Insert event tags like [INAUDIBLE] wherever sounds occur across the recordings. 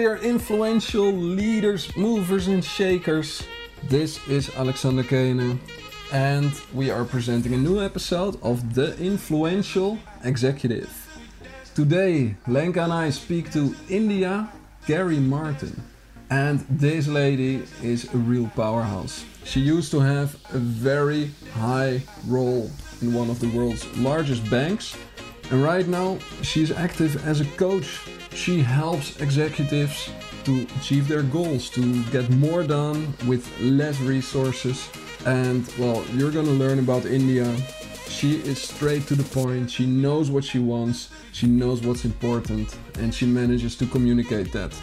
dear influential leaders, movers, and shakers. This is Alexander Kane, and we are presenting a new episode of The Influential Executive. Today, Lenka and I speak to India Gary Martin. And this lady is a real powerhouse. She used to have a very high role in one of the world's largest banks. And right now, she's active as a coach. She helps executives to achieve their goals, to get more done with less resources. And well, you're gonna learn about India. She is straight to the point. She knows what she wants, she knows what's important, and she manages to communicate that.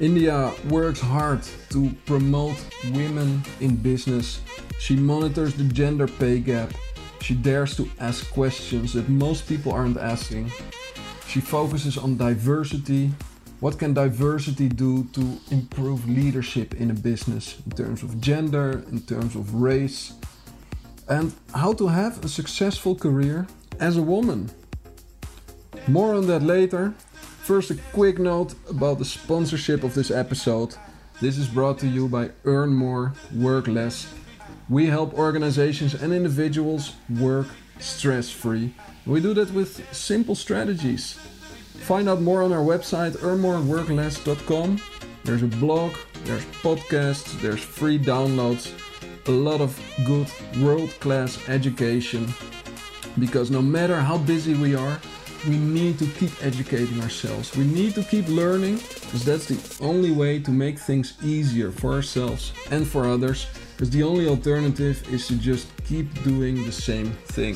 India works hard to promote women in business. She monitors the gender pay gap. She dares to ask questions that most people aren't asking. She focuses on diversity. What can diversity do to improve leadership in a business in terms of gender, in terms of race, and how to have a successful career as a woman? More on that later. First, a quick note about the sponsorship of this episode. This is brought to you by Earn More, Work Less. We help organizations and individuals work stress free. We do that with simple strategies. Find out more on our website earnmoreworkless.com. There's a blog, there's podcasts, there's free downloads, a lot of good world class education. Because no matter how busy we are, we need to keep educating ourselves. We need to keep learning because that's the only way to make things easier for ourselves and for others. Because the only alternative is to just keep doing the same thing.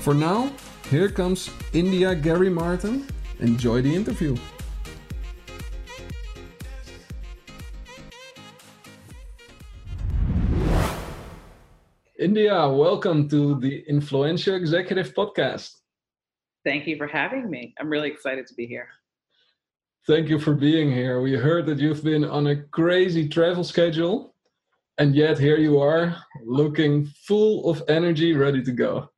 For now, here comes India Gary Martin. Enjoy the interview. India, welcome to the Influential Executive Podcast. Thank you for having me. I'm really excited to be here. Thank you for being here. We heard that you've been on a crazy travel schedule, and yet here you are looking full of energy, ready to go.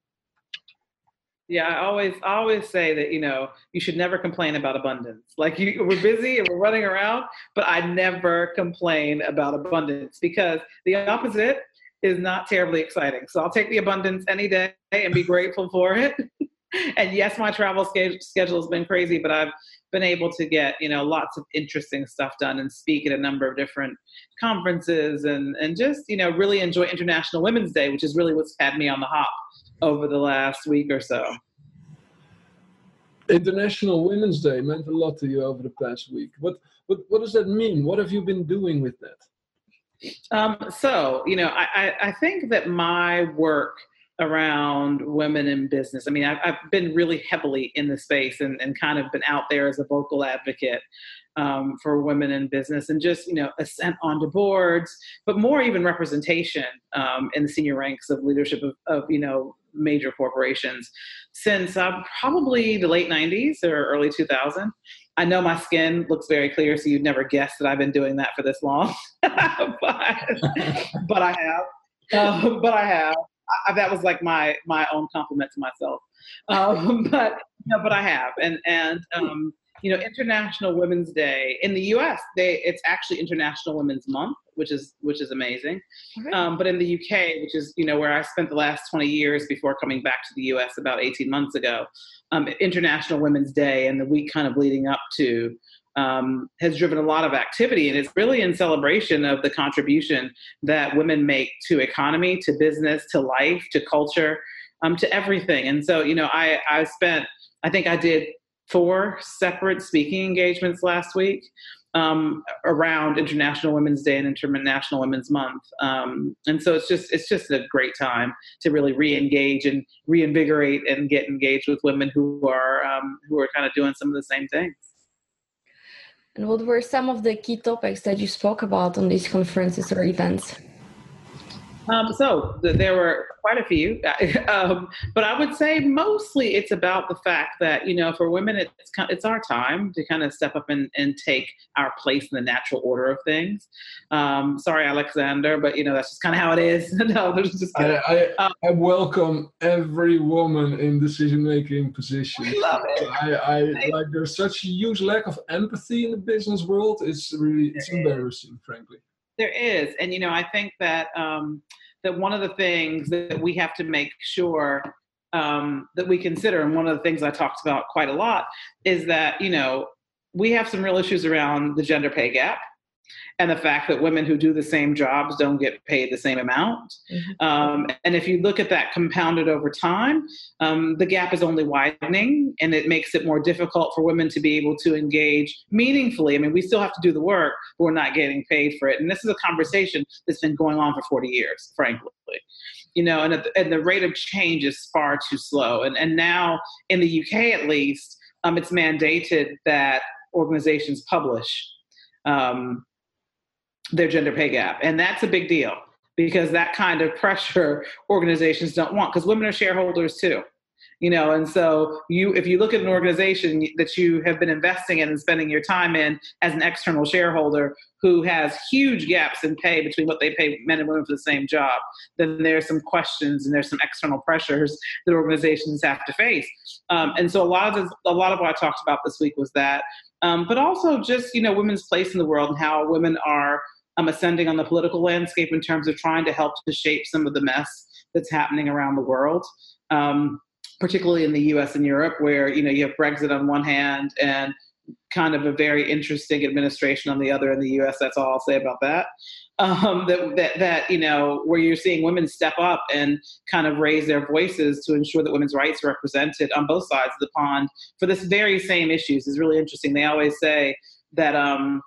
Yeah, I always I always say that, you know, you should never complain about abundance. Like you we're busy and we're running around, but I never complain about abundance because the opposite is not terribly exciting. So I'll take the abundance any day and be grateful for it. [LAUGHS] and yes, my travel schedule has been crazy, but I've been able to get you know lots of interesting stuff done and speak at a number of different conferences and and just you know really enjoy International Women's Day, which is really what's had me on the hop over the last week or so. International Women's Day meant a lot to you over the past week. What what what does that mean? What have you been doing with that? Um, so you know, I, I think that my work around women in business. I mean, I've, I've been really heavily in the space and, and kind of been out there as a vocal advocate um, for women in business and just, you know, ascent onto boards, but more even representation um, in the senior ranks of leadership of, of you know, major corporations since uh, probably the late 90s or early 2000. I know my skin looks very clear, so you'd never guess that I've been doing that for this long, [LAUGHS] but, but I have. [LAUGHS] Um, but I have. I, that was like my my own compliment to myself. [LAUGHS] Um, but no, but I have, and and um, you know, International Women's Day in the U.S. They it's actually International Women's Month, which is which is amazing. Um, but in the U.K., which is you know where I spent the last 20 years before coming back to the U.S. about 18 months ago, um, International Women's Day and the week kind of leading up to um, has driven a lot of activity and it's really in celebration of the contribution that women make to economy to business to life to culture um, to everything and so you know i i spent i think i did four separate speaking engagements last week um, around International Women's Day and International Women's Month, um, and so it's just it's just a great time to really re-engage and reinvigorate and get engaged with women who are um, who are kind of doing some of the same things. And what were some of the key topics that you spoke about on these conferences or events? Um, so th- there were quite a few, [LAUGHS] um, but I would say mostly it's about the fact that you know for women it's it's our time to kind of step up and, and take our place in the natural order of things. Um, sorry, Alexander, but you know that's just kind of how it is. [LAUGHS] no, there's just I, I, um, I, welcome every woman in decision making positions. I love it. I, I like there's such a huge lack of empathy in the business world. It's really it's embarrassing, frankly. There is, and you know, I think that um, that one of the things that we have to make sure um, that we consider, and one of the things I talked about quite a lot, is that you know we have some real issues around the gender pay gap and the fact that women who do the same jobs don't get paid the same amount. Mm-hmm. Um, and if you look at that compounded over time, um, the gap is only widening and it makes it more difficult for women to be able to engage meaningfully. I mean, we still have to do the work, but we're not getting paid for it. And this is a conversation that's been going on for 40 years, frankly. You know, and, and the rate of change is far too slow. And, and now, in the UK at least, um, it's mandated that organizations publish um, their gender pay gap. And that's a big deal because that kind of pressure organizations don't want because women are shareholders too you know? And so you if you look at an organization that you have been investing in and spending your time in as an external shareholder who has huge gaps in pay between what they pay men and women for the same job then there's some questions and there's some external pressures that organizations have to face. Um, and so a lot of this, a lot of what i talked about this week was that. Um, but also just you know women's place in the world and how women are um, ascending on the political landscape in terms of trying to help to shape some of the mess that's happening around the world, um, particularly in the U.S. and Europe, where you know you have Brexit on one hand and kind of a very interesting administration on the other in the U.S. That's all I'll say about that. Um, that, that that you know where you're seeing women step up and kind of raise their voices to ensure that women's rights are represented on both sides of the pond for this very same issues is really interesting. They always say that um,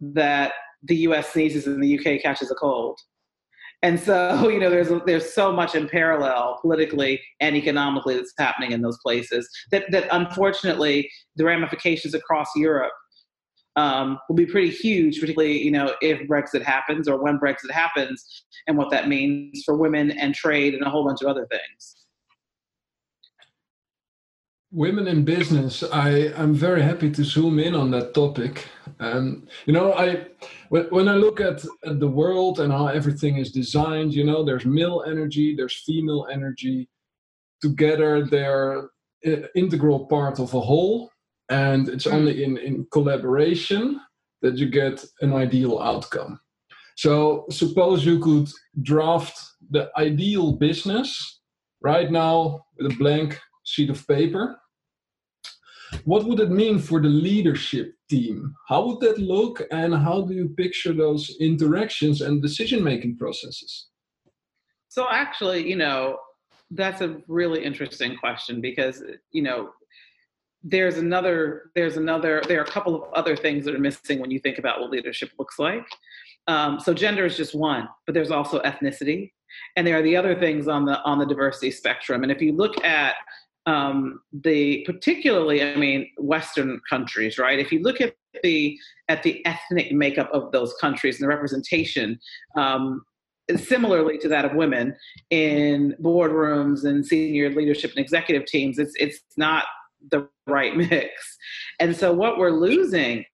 that the U.S. sneezes and the UK catches a cold. And so, [LAUGHS] you know, there's there's so much in parallel politically and economically that's happening in those places that that unfortunately the ramifications across Europe um, will be pretty huge, particularly you know if Brexit happens or when Brexit happens, and what that means for women and trade and a whole bunch of other things women in business i i'm very happy to zoom in on that topic. And you know i when, when i look at, at the world and how everything is designed you know there's male energy there's female energy together. They're integral part of a whole and it's hmm. only in in collaboration that you get an ideal outcome. So suppose you could draft the ideal business right now with a blank sheet of paper. What would it mean for the leadership team? How would that look, and how do you picture those interactions and decision making processes? So, actually, you know, that's a really interesting question because, you know, there's another there's another there are a couple of other things that are missing when you think about what leadership looks like um, so gender is just one but there's also ethnicity and there are the other things on the on the diversity spectrum and if you look at um, the particularly, I mean, Western countries, right? If you look at the at the ethnic makeup of those countries and the representation, um, similarly to that of women in boardrooms and senior leadership and executive teams, it's it's not the right [LAUGHS] mix. And so what we're losing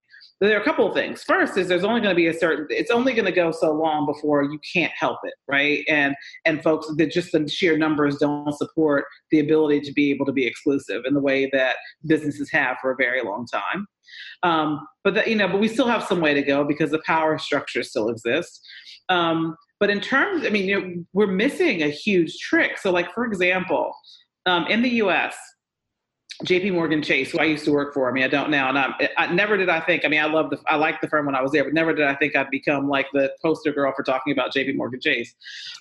there are a couple of things. First is there's only going to be a certain it's only going to go so long before you can't help it, right? And and folks that just the sheer numbers don't support the ability to be able to be exclusive in the way that businesses have for a very long time. Um, but that you know, but we still have some way to go because the power structure still exists. Um, but in terms, I mean, you know, we're missing a huge trick. So, like for example, um, in the U.S JP Morgan Chase, who I used to work for. I mean, I don't now, and I, I never did I think. I mean, I love the, I liked the firm when I was there, but never did I think I'd become like the poster girl for talking about JP Morgan Chase.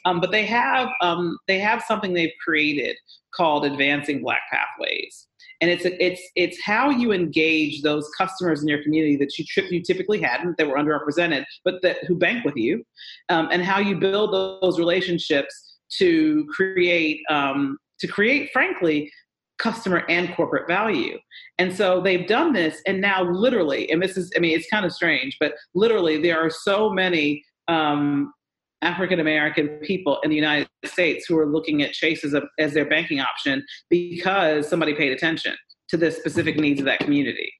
Um, but they have, um, they have something they've created called Advancing Black Pathways, and it's it's it's how you engage those customers in your community that you you typically hadn't that were underrepresented, but that who bank with you, um, and how you build those relationships to create um, to create, frankly, customer and corporate value. And so they've done this, and now literally, and this is, I mean, it's kind of strange, but literally, there are so many um, African American people in the United States who are looking at Chase as, a, as their banking option because somebody paid attention to the specific needs of that community.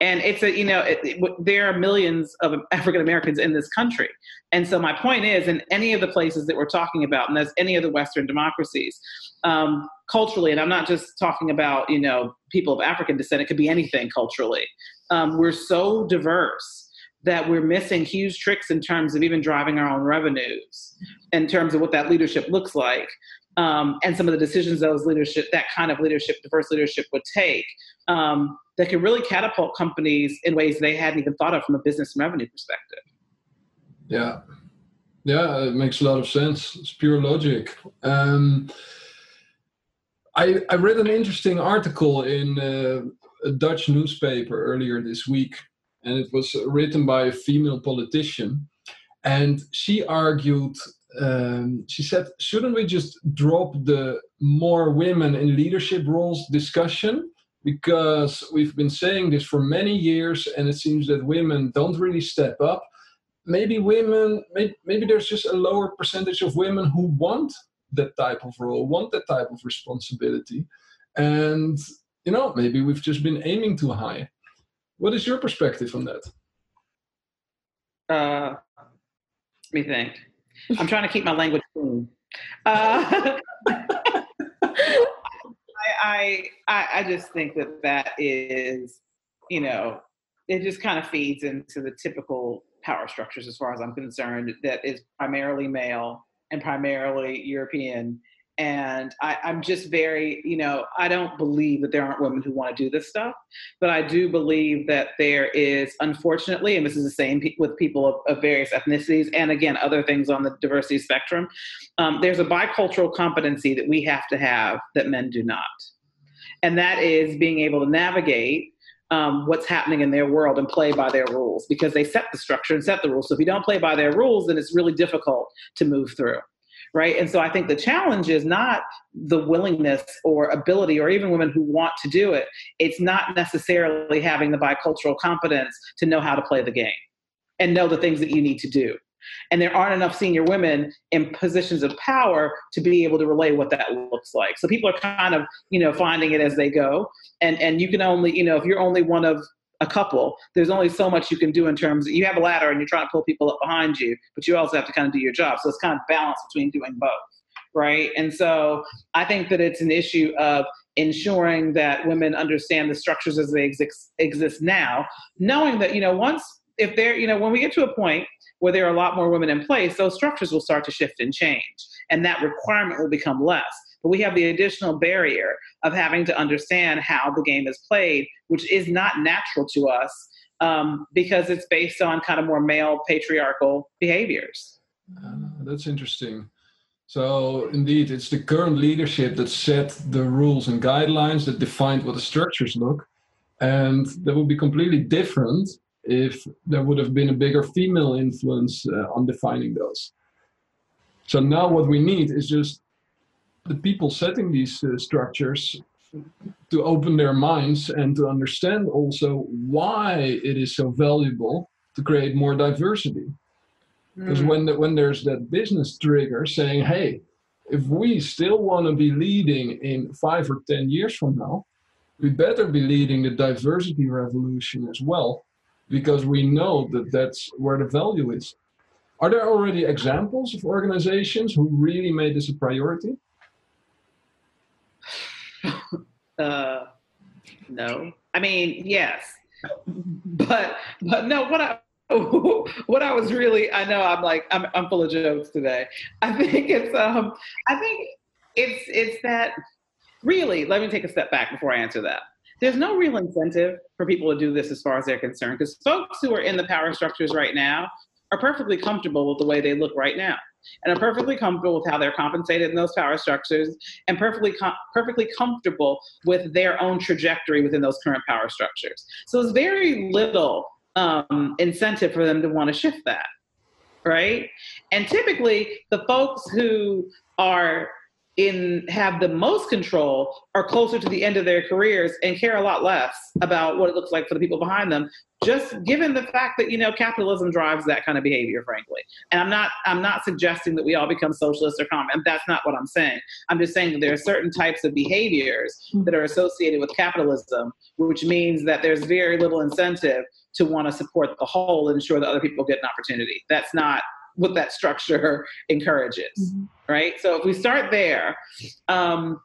And it's a, you know, it, it, there are millions of African Americans in this country. And so my point is, in any of the places that we're talking about, and that's any of the Western democracies, um, culturally, and I'm not just talking about, you know, people of African descent, it could be anything culturally. Um, we're so diverse that we're missing huge tricks in terms of even driving our own revenues, in terms of what that leadership looks like, um, and some of the decisions those leadership, that kind of leadership, diverse leadership would take, um, that could really catapult companies in ways they hadn't even thought of from a business and revenue perspective. Yeah, yeah, it makes a lot of sense. It's pure logic. Um, I, I read an interesting article in uh, a Dutch newspaper earlier this week and it was written by a female politician. And she argued, um, she said, shouldn't we just drop the more women in leadership roles discussion? Because we've been saying this for many years, and it seems that women don't really step up. Maybe women, maybe, maybe there's just a lower percentage of women who want that type of role, want that type of responsibility. And, you know, maybe we've just been aiming too high. What is your perspective on that? Uh, me think. I'm trying to keep my language clean. Uh, [LAUGHS] I, I, I just think that that is, you know, it just kind of feeds into the typical power structures as far as I'm concerned that is primarily male and primarily European and I, am just very, you know, I don't believe that there aren't women who want to do this stuff, but I do believe that there is, unfortunately, and this is the same with people of, of various ethnicities, and again, other things on the diversity spectrum. Um, there's a bicultural competency that we have to have that men do not, and that is being able to navigate um, what's happening in their world and play by their rules because they set the structure and set the rules. So if you don't play by their rules, then it's really difficult to move through right? And so I think the challenge is not the willingness or ability, or even women who want to do it. It's not necessarily having the bicultural competence to know how to play the game and know the things that you need to do. And there aren't enough senior women in positions of power to be able to relay what that looks like. So people are kind of, you know, finding it as they go. And and you can only, you know, if you're only one of a couple, there's only so much you can do in terms you have a ladder and you're trying to pull people up behind you, but you also have to kind of do your job. So it's kind of balance between doing both, right? And so I think that it's an issue of ensuring that women understand the structures as they exist, exist now, knowing that, you know, once, if they're, you know, when we get to a point where there are a lot more women in place, those structures will start to shift and change. And that requirement will become less. But we have the additional barrier of having to understand how the game is played, which is not natural to us um, because it's based on kind of more male patriarchal behaviors. Uh, that's interesting. So indeed, it's the current leadership that set the rules and guidelines that defined what the structures look, and that would be completely different if there would have been a bigger female influence uh, on defining those. So now what we need is just the people setting these uh, structures to open their minds and to understand also why it is so valuable to create more diversity. Because mm. when the, when there's that business trigger saying, "Hey, if we still want to be leading in five or ten years from now, we better be leading the diversity revolution as well, because we know that that's where the value is." Are there already examples of organizations who really made this a priority? Uh, no. I mean, yes, but but no. What I [LAUGHS] what I was really I know I'm like I'm I'm full of jokes today. I think it's um I think it's it's that really. Let me take a step back before I answer that. There's no real incentive for people to do this as far as they're concerned because folks who are in the power structures right now are perfectly comfortable with the way they look right now and are perfectly comfortable with how they're compensated in those power structures and perfectly com- perfectly comfortable with their own trajectory within those current power structures. So there's very little um, incentive for them to want to shift that, right? And typically, the folks who are in have the most control are closer to the end of their careers and care a lot less about what it looks like for the people behind them just given the fact that you know capitalism drives that kind of behavior frankly. And i'm not i'm not suggesting that we all become socialists or common that's not what i'm saying. I'm just saying that there are certain types of behaviors hmm. that are associated with capitalism which means that there's very little incentive to want to support the whole and ensure that other people get an opportunity. That's not what that structure encourages, mm-hmm. right? So if we start there, um,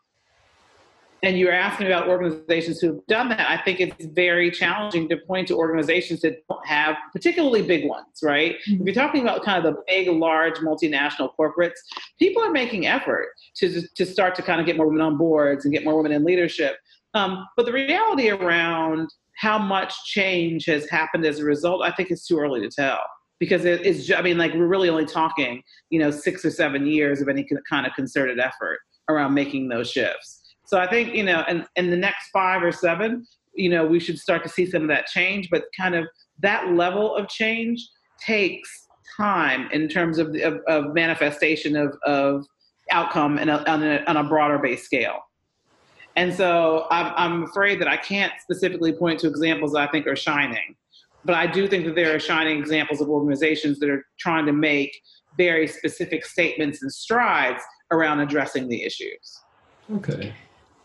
and you're asking about organizations who've done that, I think it's very challenging to point to organizations that don't have particularly big ones, right? Mm-hmm. If you're talking about kind of the big, large multinational corporates, people are making effort to, to start to kind of get more women on boards and get more women in leadership. Um, but the reality around how much change has happened as a result, I think is too early to tell because it is i mean like we're really only talking you know six or seven years of any kind of concerted effort around making those shifts. So i think you know and in the next five or seven you know we should start to see some of that change but kind of that level of change takes time in terms of, of, of manifestation of, of outcome and on, a, on a broader base scale. And so I'm, I'm afraid that i can't specifically point to examples i think are shining but I do think that there are shining examples of organizations that are trying to make very specific statements and strides around addressing the issues. Okay.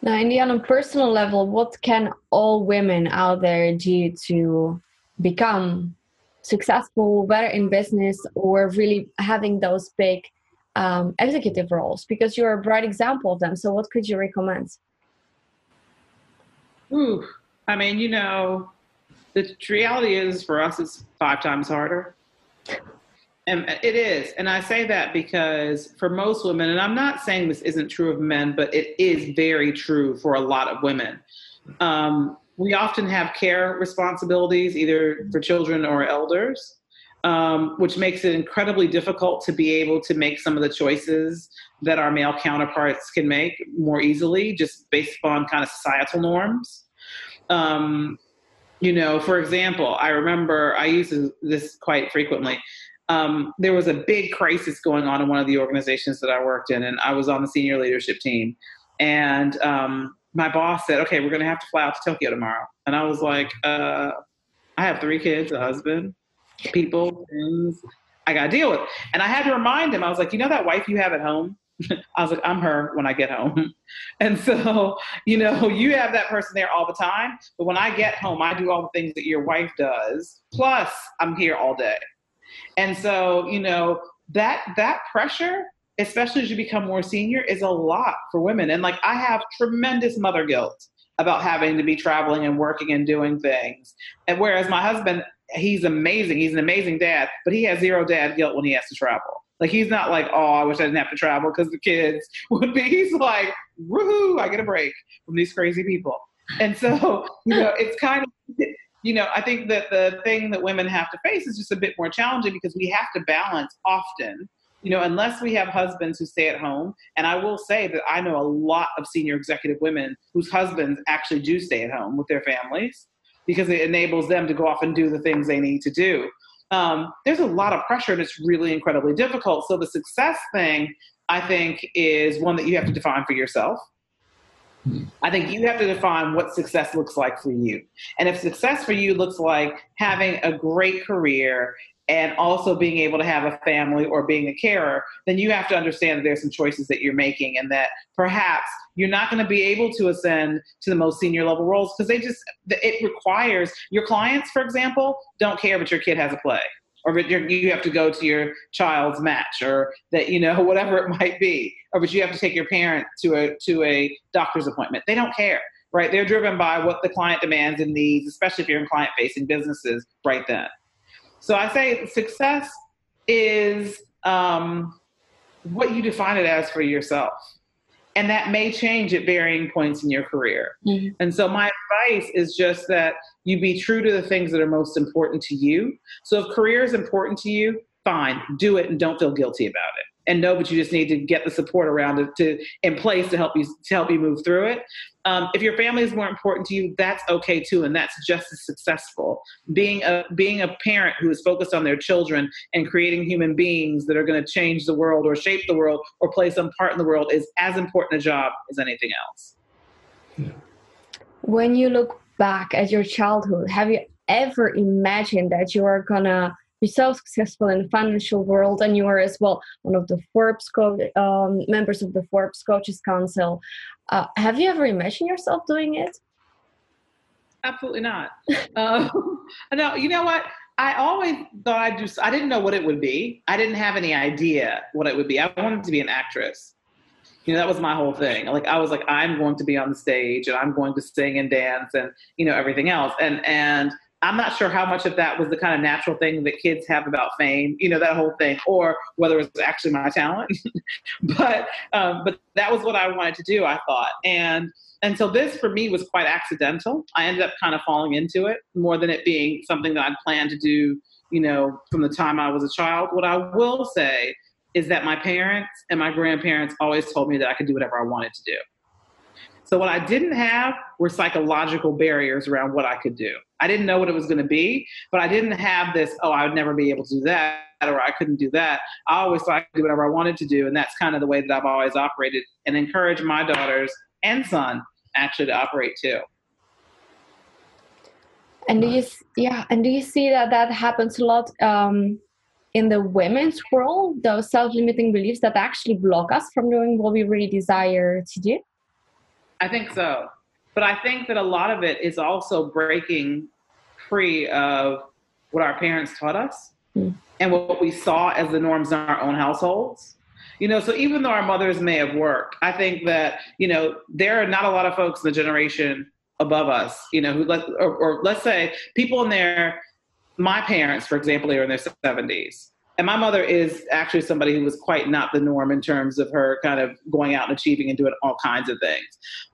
Now, Indy, on a personal level, what can all women out there do to become successful, whether in business or really having those big um, executive roles? Because you're a bright example of them. So, what could you recommend? Ooh, I mean, you know, the reality is for us it's five times harder. And it is. And i say that because for most women and i'm not saying this isn't true of men but it is very true for a lot of women. Um, we often have care responsibilities either for children or elders um, which makes it incredibly difficult to be able to make some of the choices that our male counterparts can make more easily just based upon kind of societal norms. Um, you know, for example, I remember I use this quite frequently. Um, there was a big crisis going on in one of the organizations that I worked in, and I was on the senior leadership team. And um, my boss said, "Okay, we're going to have to fly out to Tokyo tomorrow." And I was like, uh, "I have three kids, a husband, people, things I got to deal with." And I had to remind him. I was like, "You know that wife you have at home? [LAUGHS] I was like, I'm her when I get home. [LAUGHS] And so, you know, you have that person there all the time. But when I get home, I do all the things that your wife does. Plus, I'm here all day. And so, you know, that that pressure, especially as you become more senior, is a lot for women. And like I have tremendous mother guilt about having to be traveling and working and doing things. And whereas my husband, he's amazing. He's an amazing dad, but he has zero dad guilt when he has to travel. Like he's not like, oh, I wish I didn't have to travel because the kids [LAUGHS] would be. He's like, woohoo, I get a break from these crazy people. And so, [LAUGHS] you know, it's kind of, you know, I think that the thing that women have to face is just a bit more challenging because we have to balance often, you know, unless we have husbands who stay at home. And I will say that I know a lot of senior executive women whose husbands actually do stay at home with their families because it enables them to go off and do the things they need to do um, there's a lot of pressure and it's really incredibly difficult. So the success thing, I think, is one that you have to define for yourself. Hmm. I think you have to define what success looks like for you. And if success for you looks like having a great career and also being able to have a family or being a carer, then you have to understand that there's some choices that you're making and that perhaps you're not going to be able to ascend to the most senior level roles because they just, it requires your clients, for example, don't care but your kid has a play or but you have to go to your child's match or that you know [LAUGHS] whatever it might be or but you have to take your parent to a to a doctor's appointment. They don't care right? They're driven by what the client demands and needs especially if you're in client facing businesses right then so I say success is um, what you define it as for yourself. And that may change at varying points in your career. Mm-hmm. And so, my advice is just that you be true to the things that are most important to you. So, if career is important to you, fine, do it and don't feel guilty about it. and know that you just need to get the support around it to in place to help you to help you move through it. Um, if your family is more important to you, that's okay too, and that's just as successful. Being a being a parent who is focused on their children and creating human beings that are going to change the world or shape the world or play some part in the world is as important a job as anything else. Yeah. When you look back at your childhood, have you ever imagined that you are gonna so successful in the financial world and you are as well one of the forbes co- um, members of the forbes coaches council. Uh, have you ever imagined yourself doing it? Absolutely not. [LAUGHS] Um, [LAUGHS] no you know what? I always thought i'd do i didn't know what it would be. I didn't have any idea what it would be. I wanted to be an actress. You know that was my whole thing. Like i was like i'm going to be on the stage and i'm going to sing and dance and you know everything else. And and I'm not sure how much of that was the kind of natural thing that kids have about fame, you know, that whole thing, or whether it was actually my talent. [LAUGHS] but um, but that was what I wanted to do. I thought, and and so this for me was quite accidental. I ended up kind of falling into it more than it being something that I'd planned to do, you know, from the time I was a child. What I will say is that my parents and my grandparents always told me that I could do whatever I wanted to do. So what I didn't have were psychological barriers around what I could do. I didn't know what it was going to be, but I didn't have this, oh, I would never be able to do that or I couldn't do that. I always thought I could do whatever I wanted to do. And that's kind of the way that I've always operated and encourage my daughters and son actually to operate too. And do you, yeah, and do you see that that happens a lot um, in the women's world, those self-limiting beliefs that actually block us from doing what we really desire to do? I think so. But I think that a lot of it is also breaking free of what our parents taught us mm. and what we saw as the norms in our own households. You know, so even though our mothers may have worked, I think that, you know, there are not a lot of folks in the generation above us, you know, who let, or, or let's say people in their, my parents, for example, are in their 70s and my mother is actually somebody who was quite not the norm in terms of her kind of going out and achieving and doing all kinds of things.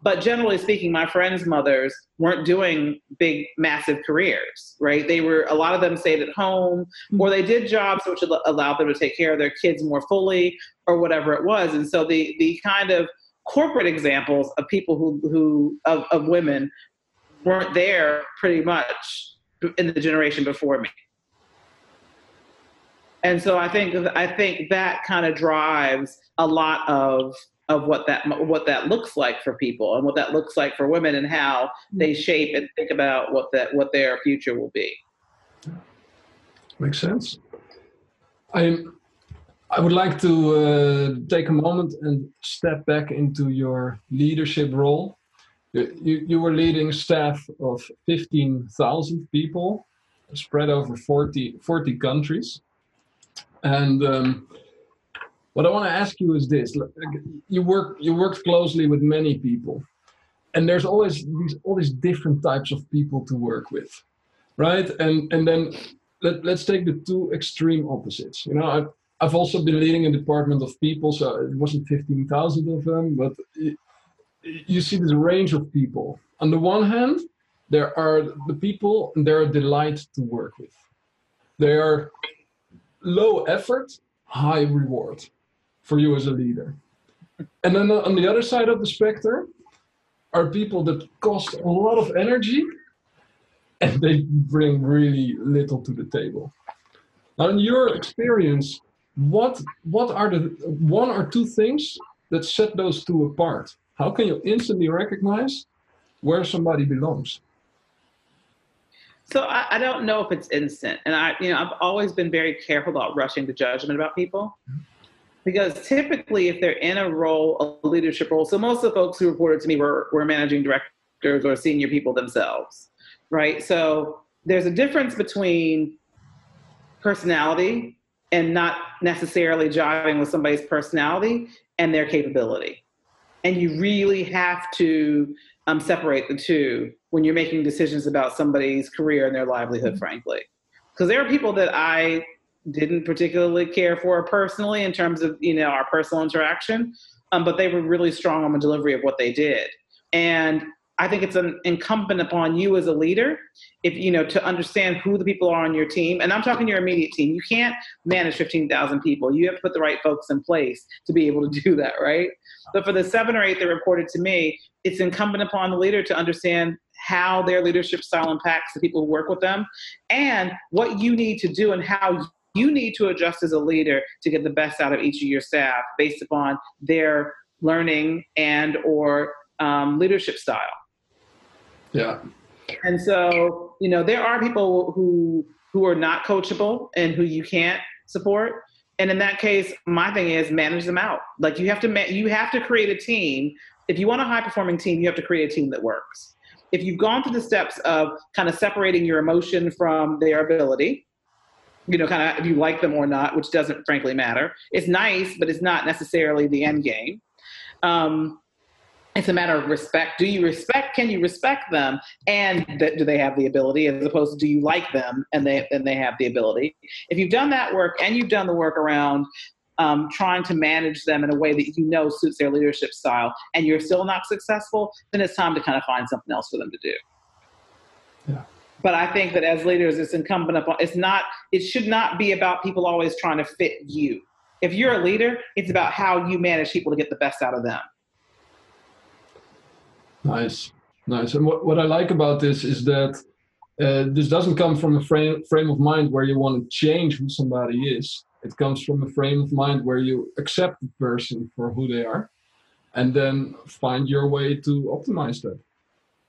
But generally speaking, my friends' mothers weren't doing big, massive careers, right? They were, a lot of them stayed at home mm-hmm. or they did jobs which allowed them to take care of their kids more fully or whatever it was. And so the, the kind of corporate examples of people who, who of, of women weren't there pretty much in the generation before me and so I think I think that kind of drives a lot of of what that what that looks like for people and what that looks like for women and how they shape and think about what that what their future will be. Makes sense. I I would like to uh, take a moment and step back into your leadership role. You, you were leading staff of 15,000 people spread over 40, 40 countries. And um, what I want to ask you is this: you work you work closely with many people, and there's always these all these different types of people to work with, right? And and then let, let's take the two extreme opposites. You know, I've, I've also been leading a department of people, so it wasn't fifteen thousand of them, but it, you see this range of people. On the one hand, there are the people, they're a delight to work with. They are low effort, high reward for you as a leader. And then on the other side of the spectrum are people that cost a lot of energy and they bring really little to the table. Now, in your experience, what what are the one or two things that set those two apart? How can you instantly recognize where somebody belongs? So I, I, don't know if it's instant, and I, you know, I've always been very careful about rushing to judgment about people, because typically, if they're in a role, a leadership role, so most of the folks who reported to me were were managing directors or senior people themselves, right? So there's a difference between personality and not necessarily jiving with somebody's personality and their capability, and you really have to um, separate the two when you're making decisions about somebody's career and their livelihood, mm-hmm. frankly. Because there are people that I didn't particularly care for personally in terms of you know our personal interaction, um, but they were really strong on the delivery of what they did. And I think it's an incumbent upon you as a leader, if you know, to understand who the people are on your team. And I'm talking your immediate team. You can't manage 15,000 people. You have to put the right folks in place to be able to do that, right? But for the seven or eight that reported to me, it's incumbent upon the leader to understand how their leadership style impacts the people who work with them and what you need to do and how you need to adjust as a leader to get the best out of each of your staff based upon their learning and or um, leadership style yeah. And so, you know, there are people who who are not coachable and who you can't support. And in that case, my thing is manage them out. Like you have to ma- you have to create a team. If you want a high performing team, you have to create a team that works. If you've gone through the steps of kind of separating your emotion from their ability, you know, kind of if you like them or not, which doesn't frankly matter. It's nice, but it's not necessarily the end game. Um, it's a matter of respect. Do you respect? Can you respect them? And th- do they have the ability? As opposed to do you like them and they and they have the ability? If you've done that work and you've done the work around um, trying to manage them in a way that you know suits their leadership style, and you're still not successful, then it's time to kind of find something else for them to do. Yeah. But I think that as leaders, it's incumbent upon. It's not. It should not be about people always trying to fit you. If you're a leader, it's about how you manage people to get the best out of them. Nice, nice. And what, what I like about this is that uh, this doesn't come from a frame frame of mind where you want to change who somebody is. It comes from a frame of mind where you accept the person for who they are, and then find your way to optimize that.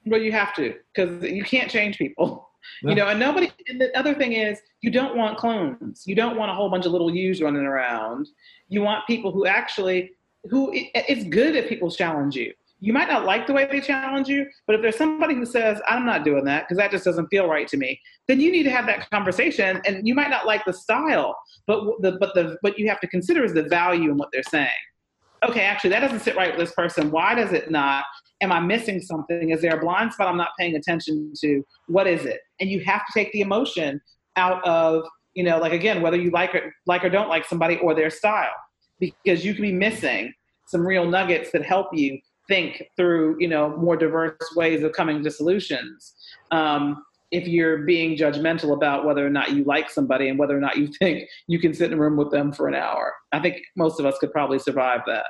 Well, you have to because you can't change people. [LAUGHS] Yeah. You know, and nobody. And the other thing is, you don't want clones. You don't want a whole bunch of little yous running around. You want people who actually who. It, it's good if people challenge you you might not like the way they challenge you, but if there's somebody who says, I'm not doing that because that just doesn't feel right to me, then you need to have that conversation. And you might not like the style, but the but the what you have to consider is the value in what they're saying. Okay, actually that doesn't sit right with this person. Why does it not? Am I missing something? Is there a blind spot I'm not paying attention to? What is it? And you have to take the emotion out of, you know, like again, whether you like or like or don't like somebody or their style. Because you can be missing some real nuggets that help you think through you know more diverse ways of coming to solutions. Um, if you're being judgmental about whether or not you like somebody and whether or not you [LAUGHS] think you can sit in a room with them for an hour i think most of us could probably survive that.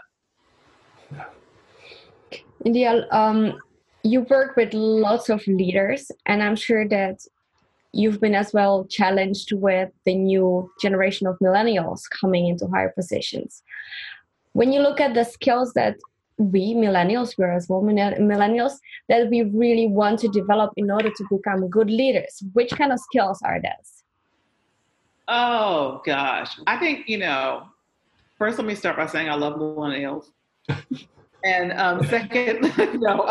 India um, you work with lots of leaders and i'm sure that you've been as well challenged with the new generation of millennials coming into higher positions. When you look at the skills that we millennials, we're as well millennials, that we really want to develop in order to become good leaders? Which kind of skills are those? Oh gosh, I think you know. First, let me start by saying I love millennials, [LAUGHS] and um, second, [LAUGHS] no,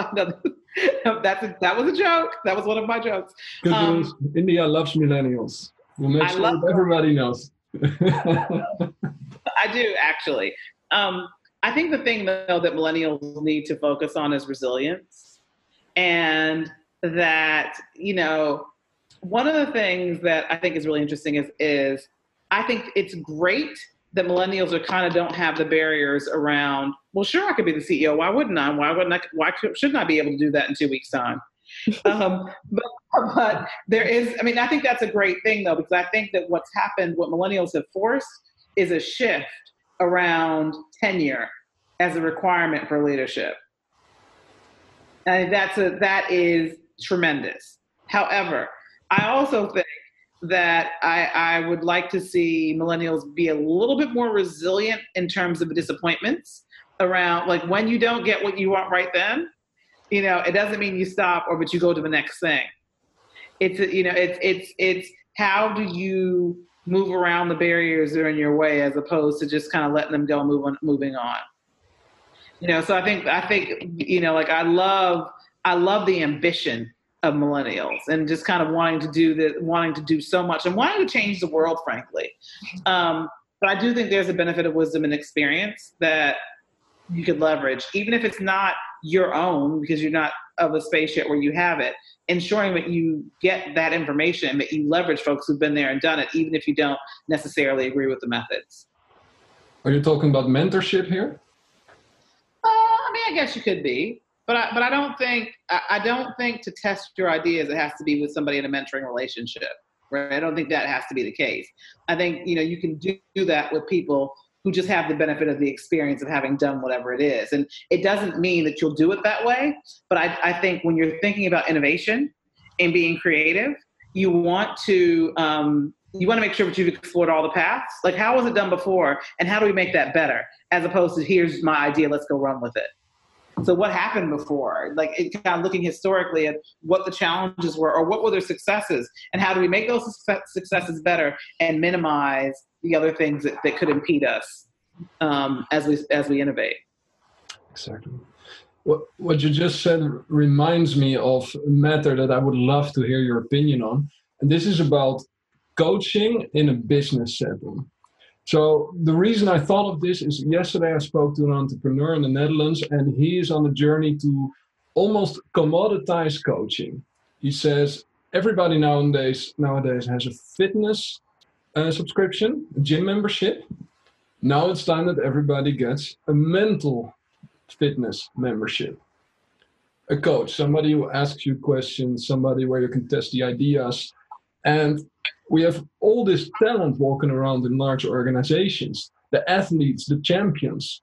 no, that's a, that was a joke. That was one of my jokes. Um, India loves millennials. We'll make sure everybody knows. [LAUGHS] I do actually. Um, I think the thing though that millennials need to focus on is resilience, and that you know one of the things that I think is really interesting is is I think it's great that millennials are kind of don't have the barriers around. Well, sure, I could be the CEO. Why wouldn't I? Why wouldn't I? Why shouldn't I be able to do that in two weeks' time? [LAUGHS] um, but, but there is. I mean, I think that's a great thing though, because I think that what's happened, what millennials have forced, is a shift around tenure as a requirement for leadership. And that's a, that is tremendous. However, I also think that I, I would like to see millennials be a little bit more resilient in terms of disappointments around like when you don't get what you want right then, you know, it doesn't mean you stop or but you go to the next thing. It's you know, it's it's it's how do you move around the barriers that are in your way as opposed to just kind of letting them go move on moving on you know so i think i think you know like i love i love the ambition of millennials and just kind of wanting to do the wanting to do so much and wanting to change the world frankly. Um, but i do think there's a benefit of wisdom and experience that you could leverage even if it's not your own because you're not of a space yet where you have it ensuring that you get that information that you leverage folks who've been there and done it even if you don't necessarily agree with the methods. Are you talking about mentorship here I mean, I guess you could be. but I, but I don't think I, I don't think to test your ideas it has to be with somebody in a mentoring relationship, right? I don't think that has to be the case. I think you know you can do, do that with people who just have the benefit of the experience of having done whatever it is, and it doesn't mean that you'll do it that way. But I, I think when you're thinking about innovation and being creative, you want to um, you want to make sure that you've explored all the paths. Like, how was it done before, and how do we make that better? As opposed to here's my idea, let's go run with it. So what happened before? Like it, kind of looking historically at what the challenges were or what were their successes and how do we make those successes better and minimize the other things that, that could impede us um, as we as we innovate. Exactly. What, what you just said reminds me of a matter that I would love to hear your opinion on. And this is about coaching in a business setting. So the reason I thought of this is yesterday I spoke to an entrepreneur in the Netherlands and he is on a journey to almost commoditize coaching. He says everybody nowadays nowadays has a fitness uh, subscription, a gym membership. Now it's time that everybody gets a mental fitness membership. A coach, somebody who asks you questions, somebody where you can test the ideas. And we have all this talent walking around in large organizations the athletes, the champions,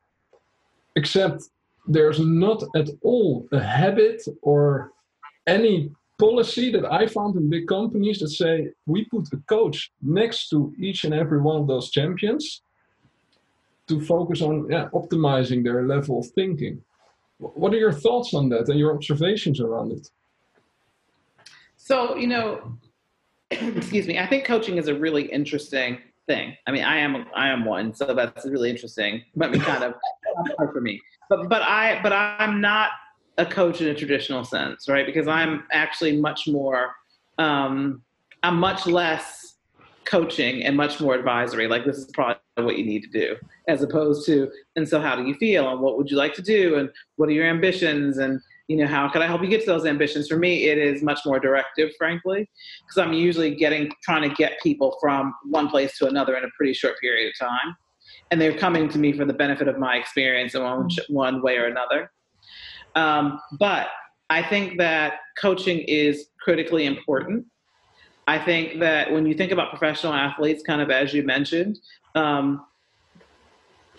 except there's not at all a habit or any policy that I found in big companies that say we put a coach next to each and every one of those champions to focus on yeah, optimizing their level of thinking. What are your thoughts on that and your observations around it? So, you know, [COUGHS] excuse me, I think coaching is a really interesting thing. I mean, I am I am one, so that's really interesting. But me kind of [LAUGHS] hard for me. But but I but I'm not a coach in a traditional sense, right? Because I'm actually much more um, I'm much less coaching and much more advisory. Like this is probably what you need to do, as opposed to and so how do you feel and what would you like to do and what are your ambitions and you know how can i help you get to those ambitions? For me it is much more directive frankly because i'm usually getting trying to get people from one place to another in a pretty short period of time. And they're coming to me for the benefit of my experience in one, one way or another. Um, but i think that coaching is critically important. I think that when you think about professional athletes kind of as you mentioned um,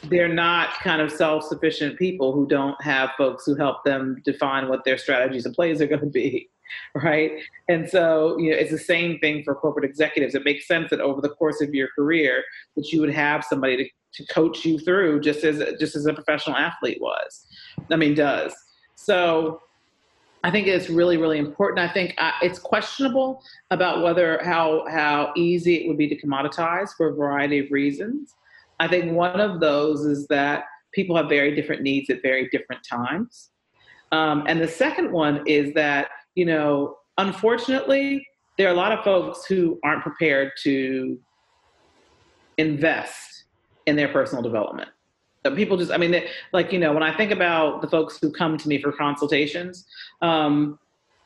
they're not kind of self-sufficient people who don't have folks who help them define what their strategies and plays are going to be [LAUGHS] right and so you know it's the same thing for corporate executives it makes sense that over the course of your career that you would have somebody to, to coach you through just as just as a professional athlete was i mean does so I think it's really, really important. I think uh, it's questionable about whether how how easy it would be to commoditize for a variety of reasons. I think one of those is that people have very different needs at very different times. Um, and the second one is that, you know, unfortunately, there are a lot of folks who aren't prepared to invest in their personal development. People just, I mean, they, like, you know, when I think about the folks who come to me for consultations, um,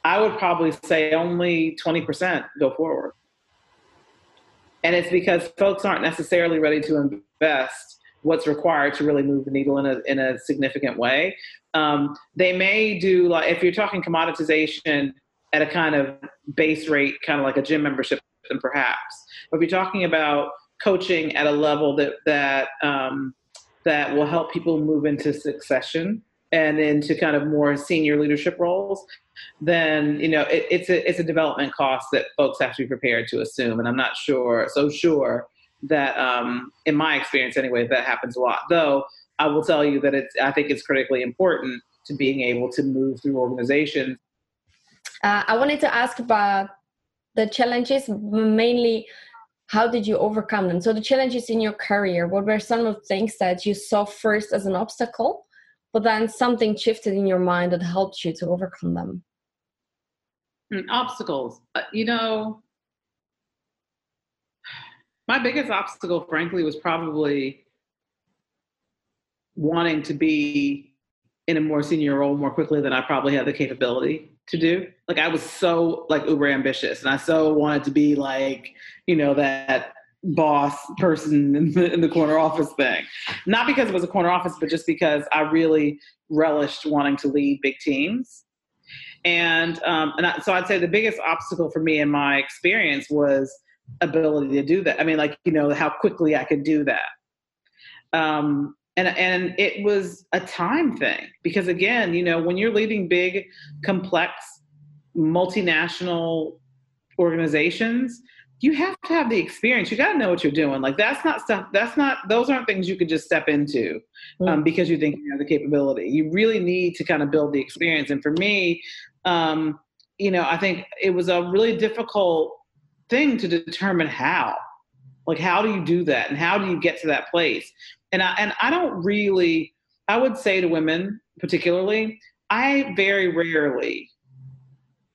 I would probably say only 20% go forward. And it's because folks aren't necessarily ready to invest what's required to really move the needle in a, in a significant way. Um, they may do, like, if you're talking commoditization at a kind of base rate, kind of like a gym membership, then perhaps. But if you're talking about coaching at a level that, that, um, that will help people move into succession and into kind of more senior leadership roles, then you know it, it's a it's a development cost that folks have to be prepared to assume. And I'm not sure so sure that um, in my experience anyway that happens a lot. Though I will tell you that it's I think it's critically important to being able to move through organizations. Uh, I wanted to ask about the challenges mainly how did you overcome them so the challenges in your career what were some of the things that you saw first as an obstacle but then something shifted in your mind that helped you to overcome them Hmm, obstacles. Uh, you know, my biggest obstacle, frankly, was probably wanting to be in a more senior role more quickly than I probably had the capability to do. Like I was so like uber ambitious and I so wanted to be like, you know, that boss person in the, in the corner office thing. Not because it was a corner office, but just because I really relished wanting to lead big teams. And um, and I, so I'd say the biggest obstacle for me in my experience was ability to do that. I mean, like you know how quickly I could do that. Um, and and it was a time thing because again, you know, when you're leading big, complex, multinational organizations, you have to have the experience. You got to know what you're doing. Like that's not stuff. That's not. Those aren't things you could just step into um, because you think you have the capability. You really need to kind of build the experience. And for me, um, you know, I think it was a really difficult thing to determine how. Like, how do you do that, and how do you get to that place? And I and I don't really. I would say to women, particularly, I very rarely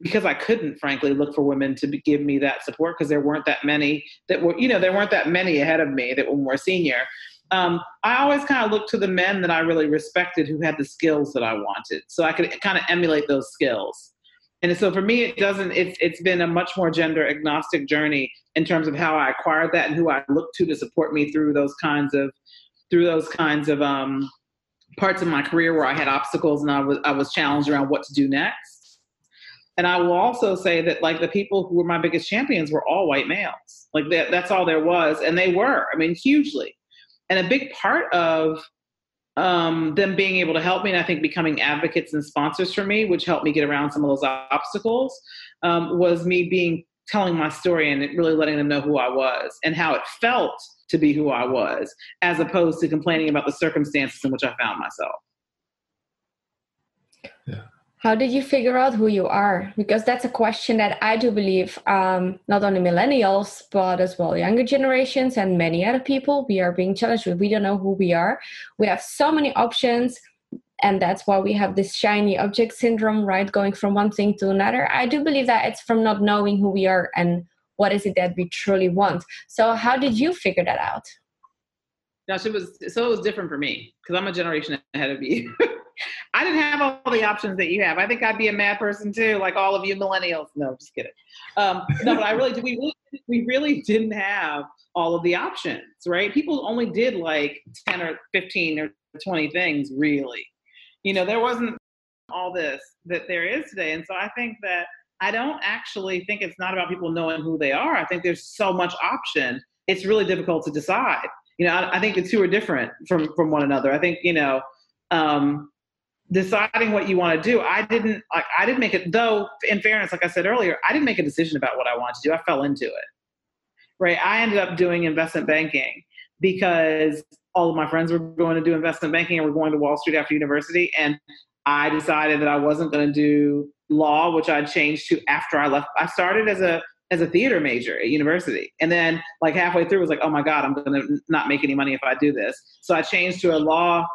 because I couldn't, frankly, look for women to give me that support because there weren't that many that were, you know, there weren't that many ahead of me that were more senior. Um, I always kind of looked to the men that I really respected who had the skills that I wanted, so I could kind of emulate those skills. And so for me, it doesn't. It's it's been a much more gender agnostic journey in terms of how I acquired that and who I looked to to support me through those kinds of through those kinds of um, parts of my career where I had obstacles and I was I was challenged around what to do next. And I will also say that like the people who were my biggest champions were all white males. Like that, that's all there was. And they were, I mean, hugely. And a big part of um, them being able to help me, and I think becoming advocates and sponsors for me, which helped me get around some of those obstacles, um, was me being telling my story and really letting them know who I was and how it felt to be who I was, as opposed to complaining about the circumstances in which I found myself. Yeah. How did you figure out who you are? Because that's a question that I do believe um, not only millennials, but as well younger generations and many other people, we are being challenged with. We don't know who we are. We have so many options. And that's why we have this shiny object syndrome, right? Going from one thing to another. I do believe that it's from not knowing who we are and what is it that we truly want. So, how did you figure that out? Gosh, it was so it was different for me because I'm a generation ahead of you. [LAUGHS] I didn't have all the options that you have. I think I'd be a mad person too, like all of you millennials. No, just kidding. Um, no, but I really. We really, we really didn't have all of the options, right? People only did like 10 or 15 or 20 things, really. You know, there wasn't all this that there is today. And so I think that I don't actually think it's not about people knowing who they are. I think there's so much option. It's really difficult to decide. You know, I, I think the two are different from from one another. I think you know, um, deciding what you want to do i didn't like i didn't make it though in fairness like i said earlier i didn't make a decision about what i wanted to do i fell into it right i ended up doing investment banking because all of my friends were going to do investment banking and were going to wall street after university and i decided that i wasn't going to do law which i changed to after i left i started as a as a theater major at university. And then like halfway through was like oh my god i'm to not make any money if i do this. So i changed to a law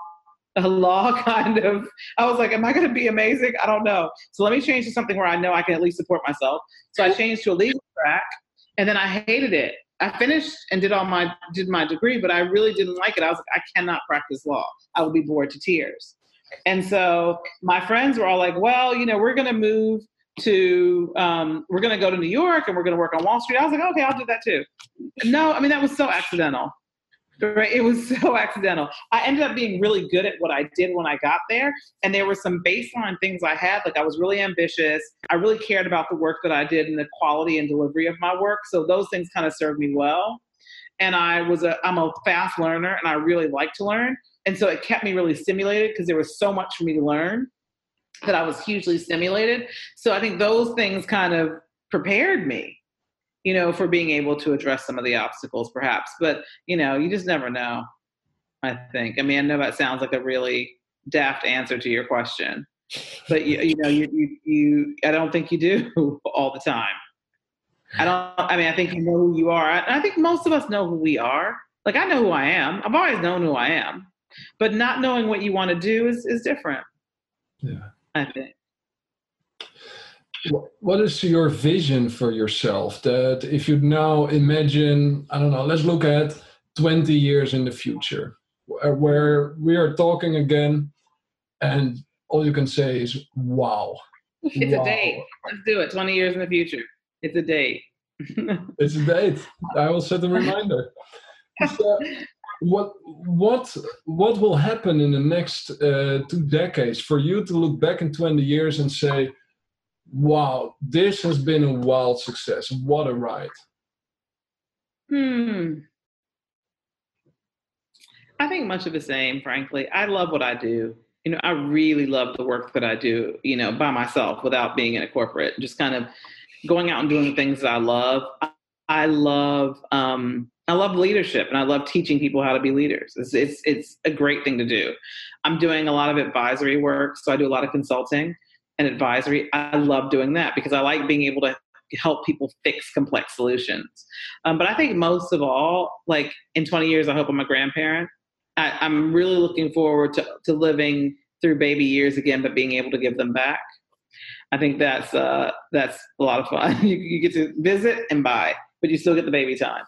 a law [LAUGHS] kind of i was like am i to be amazing? I don't know. So let me change to something where i know i can at least support myself. So i changed to a legal track and then i hated it. I finished and did all my did my degree but i really didn't like it. I was like i cannot practice law. I will be bored to tears. And so my friends were all like well you know we're to move to um, we're going to go to new york and we're going to work on wall street i was like okay i'll do that too no i mean that was so accidental Right? It was [LAUGHS] so accidental. I ended up being really good at what I did when I got there. And there were some baseline things I had. Like I was really ambitious. I really cared about the work that I did and the quality and delivery of my work. So those things kind of served me well. And I was a I'm a fast learner and I really like to learn. And so it kept me really stimulated because there was so much for me to learn that I was hugely stimulated. So I think those things kind of prepared me you know, for being able to address some of the obstacles, perhaps. But you know, you just never know. I think. I mean, I know that sounds like a really daft answer to your question, but you, you know, you, you, you, I don't think you do [LAUGHS] all the time. I don't. I mean, I think you know who you are. I, I think most of us know who we are. Like I know who I am. I've always known who I am, but not knowing what you want to do is is different. Yeah. I think what is your vision for yourself that if you now imagine i don't know let's look at 20 years in the future uh, where we are talking again and all you can say is wow [LAUGHS] it's wow. a date let's do it 20 years in the future it's a date [LAUGHS] it's a date. I will set a reminder. [LAUGHS] So, what what what will happen in the next uh, two decades for you to look back in 20 years and say, "Wow, this has been a wild success. What a ride." Hmm. I think much of the same, frankly. I love what I do. You know, I really love the work that I do, you know, by myself without being in a corporate, just kind of going out and doing the things that I love. I love um, I love leadership and I love teaching people how to be leaders. It's, it's, it's a great thing to do. I'm doing a lot of advisory work, so I do a lot of consulting and advisory. I love doing that because I like being able to help people fix complex solutions. Um, but I think most of all, like in 20 years, I hope I'm a grandparent. I, I'm really looking forward to, to living through baby years again, but being able to give them back. I think that's uh, that's a lot of fun. [LAUGHS] you, you get to visit and buy, but you still get the baby time.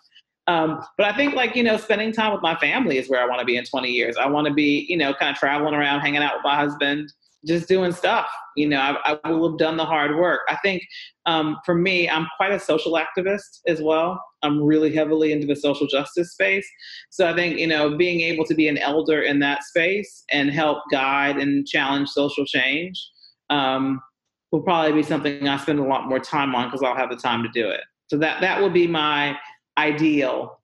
Um, but I think like, you know, spending time with my family is where I want to be in 20 years. I want to be, you know, kind of traveling around, hanging out with my husband, just doing stuff. You know, I, I will have done the hard work. I think um, for me, I'm quite a social activist as well. I'm really heavily into the social justice space. So I think, you know, being able to be an elder in that space and help guide and challenge social change um, will probably be something I spend a lot more time on because I'll have the time to do it. So that that will be my ideal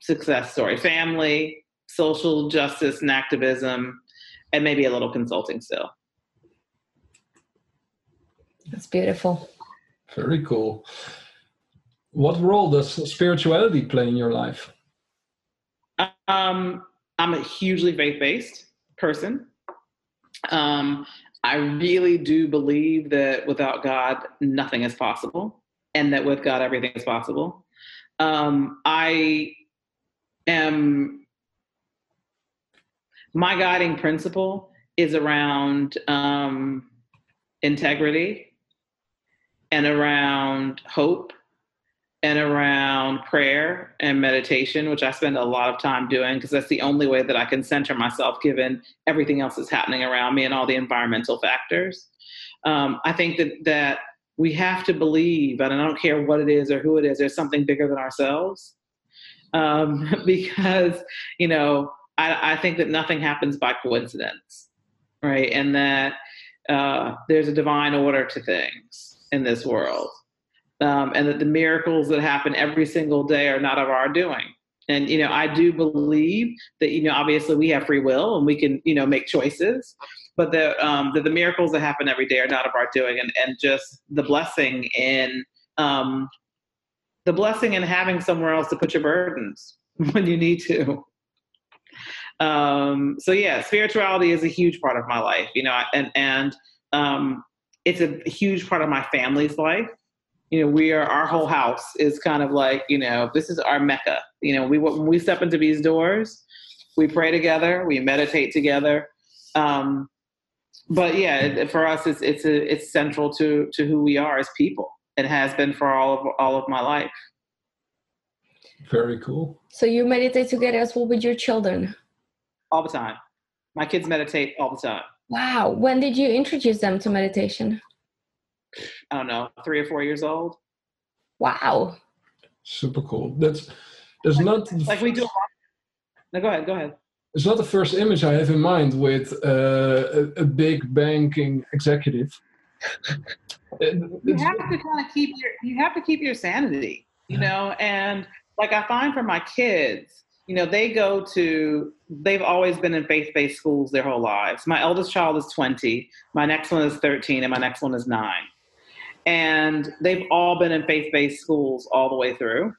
success story family, social justice and activism, and maybe a little consulting still. That's beautiful. Very cool. What role does spirituality play in your life? Um, I'm a hugely faith based person. Um, I really do believe that without God, nothing is possible, and that with God, everything is possible. Um, I am, my guiding principle is around um, integrity and around hope and around prayer and meditation, which I spend a lot of time doing because that's the only way that I can center myself given everything else that's happening around me and all the environmental factors. Um, I think that that we have to believe, and I don't care what it is or who it is, there's something bigger than ourselves. Um, [LAUGHS] because, you know, I, I, think that nothing happens by coincidence, right? And that uh, there's a divine order to things in this world. Um, and that the miracles that happen every single day are not of our doing. And, you know, I do believe that, you know, obviously we have free will and we can, you know, make choices but the, um, the, the miracles that happen every day are not of our doing, and, and just the blessing in um, the blessing in having somewhere else to put your burdens [LAUGHS] when you need to. Um, so yeah, spirituality is a huge part of my life, you know, and and um, it's a huge part of my family's life. You know, we are our whole house is kind of like you know this is our mecca. You know, we when we step into these doors, we pray together, we meditate together. Um, but yeah, for us, it's it's a, it's central to to who we are as people. It has been for all of all of my life. Very cool. So you meditate together as well with your children? All the time. My kids meditate all the time. Wow. When did you introduce them to meditation? I don't know, three or four years old. Wow. Super cool. That's there's like, not like we do. No, go ahead. Go ahead it's not the first image I have in mind with uh, a, a, big banking executive. [LAUGHS] you have to kind of keep your you have to keep your sanity, you know. And like I find for my kids, you know, they go to they've always been in faith-based schools their whole lives. My eldest child is 20, my next one is 13, and my next one is nine. And they've all been in faith-based schools all the way through.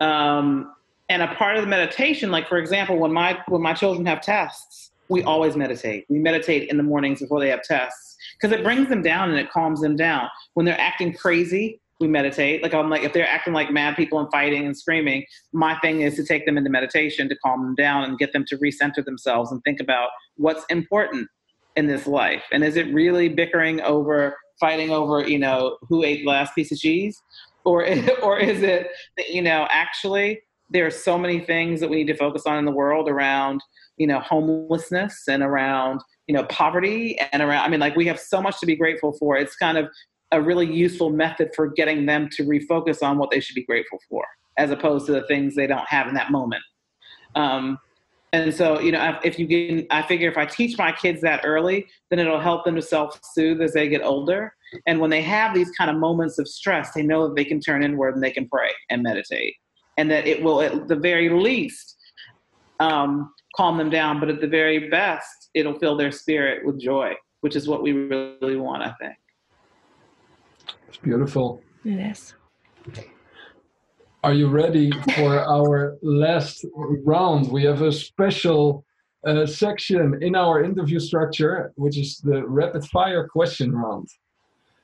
Um, and a part of the meditation, like for example, when my when my children have tests, we always meditate. We meditate in the mornings before they have tests because it brings them down and it calms them down. When they're acting crazy, we meditate. Like I'm like if they're acting like mad people and fighting and screaming, my thing is to take them into meditation to calm them down and get them to recenter themselves and think about what's important in this life. And is it really bickering over fighting over, you know, who ate the last piece of cheese? Or [LAUGHS] or is it you know, actually there are so many things that we need to focus on in the world around you know homelessness and around you know poverty and around i mean like we have so much to be grateful for it's kind of a really useful method for getting them to refocus on what they should be grateful for, as opposed to the things they don't have in that moment. Um, and so, you know, if you can, I figure if I teach my kids that early, then it'll help them to self soothe as they get older. And when they have these kind of moments of stress, they know that they can turn inward and they can pray and meditate. And that it will, at the very least, um, calm them down. But at the very best, it'll fill their spirit with joy, which is what we really want, I think. It's beautiful. It is. Are you ready for [LAUGHS] our last round? We have a special uh, section in our interview structure, which is the rapid fire question round.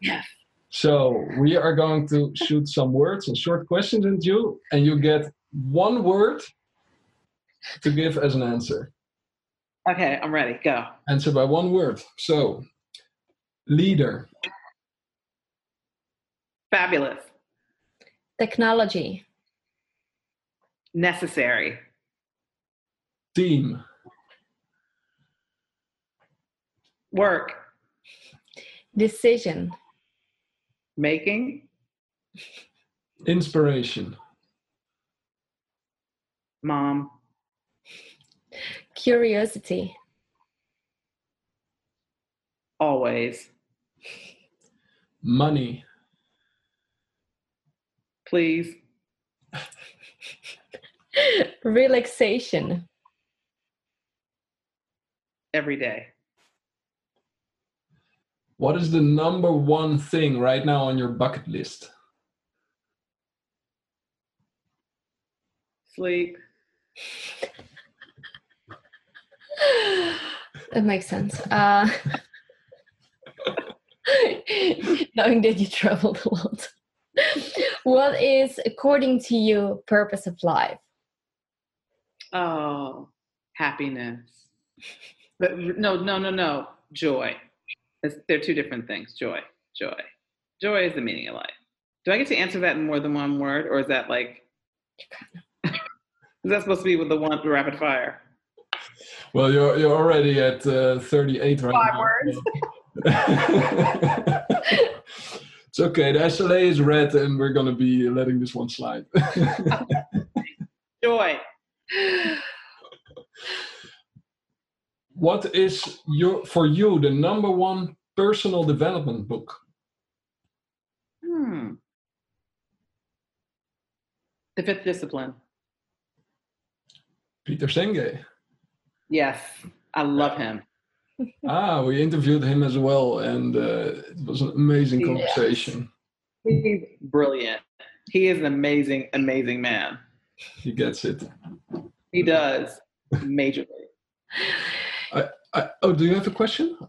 Yes. So we are going to shoot some words and short questions at you, and you get one word to give as an answer. Okay, I'm ready. Go. Answer by one word. So, leader, Fabulous. Technology. Necessary. team, Work. Decision. Making. inspiration, Mom. Curiosity. Always. money, Please. [LAUGHS] Relaxation. Every day. What is the number one thing right now on your bucket list? Sleep. that makes sense. Uh, [LAUGHS] knowing that you traveled a lot. what is, according to you, purpose of life? Oh, happiness. But no, no, no, no. Joy. It's, they're two different things. Joy. Joy. Joy is the meaning of life. Do I get to answer that in more than one word, or is that like? [LAUGHS] is that supposed to be with the one rapid fire? Well, you're you're already at uh, 38 right Five now. words. [LAUGHS] it's okay. The SLA is red, and we're gonna be letting this one slide. [LAUGHS] Joy. What is your for you the number one personal development book? Hmm. The fifth discipline. Peter Senge. Yes, I love him. [LAUGHS] Ah, we interviewed him as well, and uh, it was an amazing Yes. conversation. He's brilliant. He is an amazing, amazing man. He gets it. He does majorly. [LAUGHS] I, oh, do you have a question? Uh,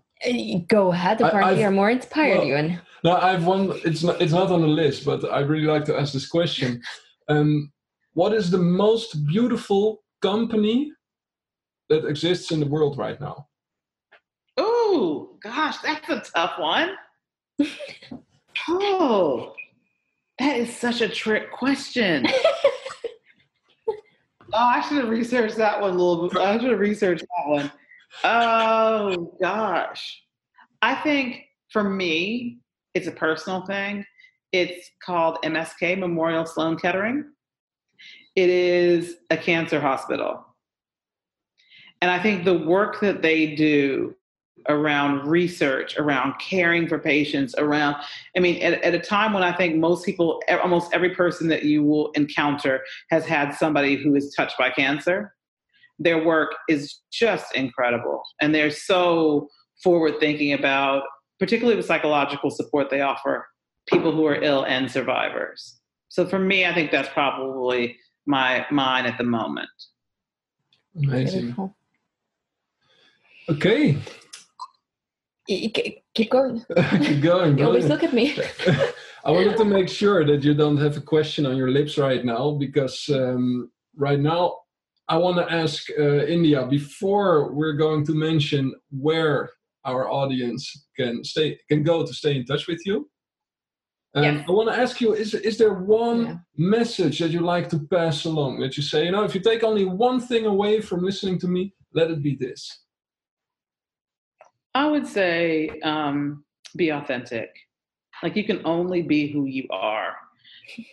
Go ahead. I- Apparently, I've- you're more inspired, well- Ewan. No, I've one. It's not. It's not on the list, but I really like to ask this question. [LAUGHS] Um, what is the most beautiful company that exists in the world right now? Oh gosh, that's a tough one. Oh, that is such a trick question. [LAUGHS] oh, I should have researched that one a little bit. I should have researched that one. Oh gosh, I think for me, it's a personal thing. It's called MSK Memorial Sloan Kettering. It is a cancer hospital. And I think the work that they do around research, around caring for patients, around, I mean, at, at a time when I think most people, almost every person that you will encounter has had somebody who is touched by cancer, their work is just incredible. And they're so forward thinking about, particularly the psychological support they offer people who are ill and survivors. So for me, I think that's probably my mine at the moment. Amazing. Beautiful. Okay, Keep going. [LAUGHS] keep going. You always look at me. [LAUGHS] I wanted to make sure that you don't have a question on your lips right now because um, right now I want to ask uh, India before we're going to mention where our audience can stay can go to stay in touch with you. Um, Yes. I want to ask you: Is is there one Yeah. message that you like to pass along? That you say, you know, if you take only one thing away from listening to me, let it be this. I would say um, be authentic. Like you can only be who you are.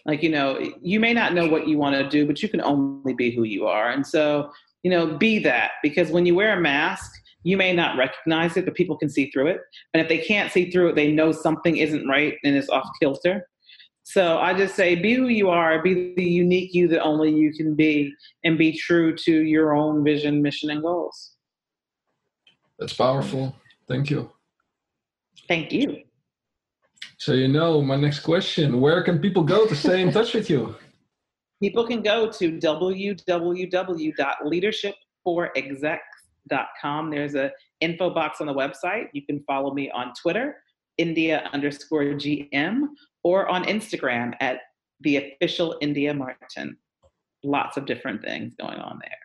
Like, you know, you may not know what you want to do, but you can only be who you are. And so, you know, be that because when you wear a mask, you may not recognize it, but people can see through it. And if they can't see through it, they know something isn't right and is off kilter. So I just say, be who you are, be the unique you that only you can be, and be true to your own vision, mission, and goals. That's powerful. Thank you. Thank you. So you know my next question: Where can people go to stay in touch with you? [LAUGHS] People can go to www.leadershipforexecs.com. There's a info box on the website. You can follow me on Twitter, India underscore GM, or on Instagram at the official India Martin. Lots of different things going on there.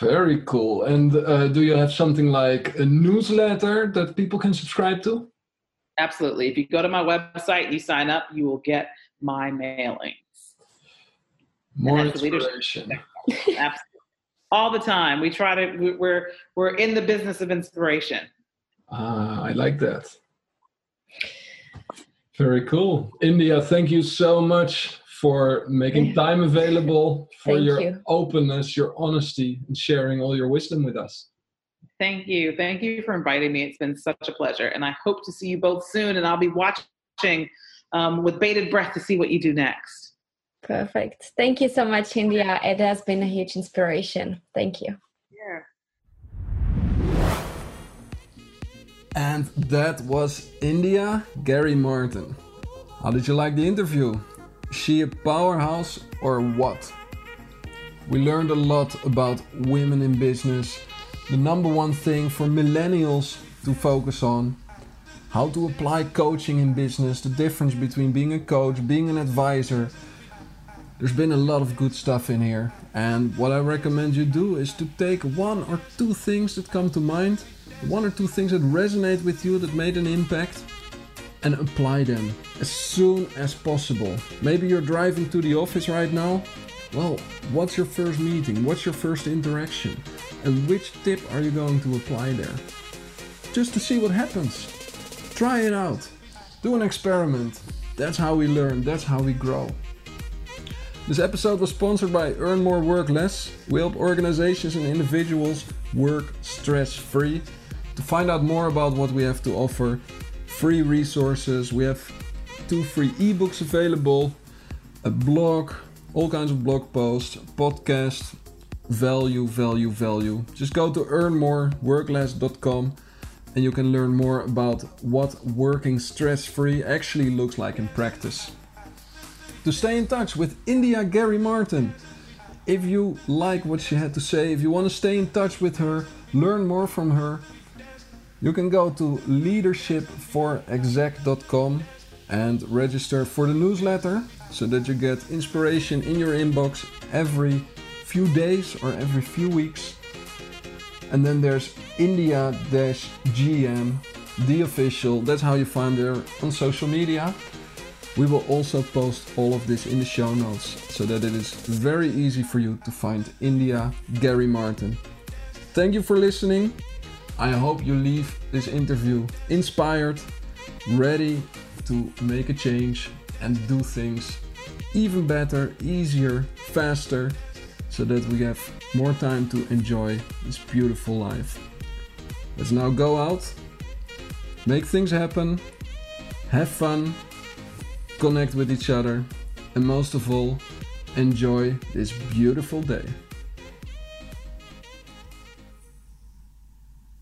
Very cool. And uh, do you have something like a newsletter that people can subscribe to? Absolutely. If you go to my website, and you sign up, you will get my mailings. More inspiration. Absolutely. All the time. We try to. We're we're in the business of inspiration. Ah, I like that. Very cool. India, thank you so much for making time available, for your you. openness, your honesty, and sharing all your wisdom with us. Thank you. Thank you for inviting me. It's been such a pleasure. And I hope to see you both soon. And I'll be watching um, with bated breath to see what you do next. Perfect. Thank you so much, India. It has been a huge inspiration. Thank you. Yeah. And that was India Gary Martin. How did you like the interview? Is she a powerhouse or what? We learned a lot about women in business, the number one thing for millennials to focus on, how to apply coaching in business, the difference between being a coach, being an advisor. There's been a lot of good stuff in here, and what I recommend you do is to take one or two things that come to mind, one or two things that resonate with you that made an impact, and apply them as soon as possible. Maybe you're driving to the office right now. Well, what's your first meeting? What's your first interaction? And which tip are you going to apply there? Just to see what happens. Try it out. Do an experiment. That's how we learn, that's how we grow. This episode was sponsored by Earn More Work Less. We help organizations and individuals work stress free. To find out more about what we have to offer, free resources, we have two free ebooks available, a blog, all kinds of blog posts, podcast, value, value, value. Just go to earnmoreworkless.com and you can learn more about what working stress free actually looks like in practice. To stay in touch with India Gary Martin, if you like what she had to say, if you want to stay in touch with her, learn more from her, you can go to leadershipforexec.com and register for the newsletter so that you get inspiration in your inbox every few days or every few weeks. And then there's India GM, the official. That's how you find her on social media. We will also post all of this in the show notes so that it is very easy for you to find India Gary Martin. Thank you for listening. I hope you leave this interview inspired, ready to make a change and do things even better, easier, faster, so that we have more time to enjoy this beautiful life. Let's now go out, make things happen, have fun, connect with each other, and most of all, enjoy this beautiful day.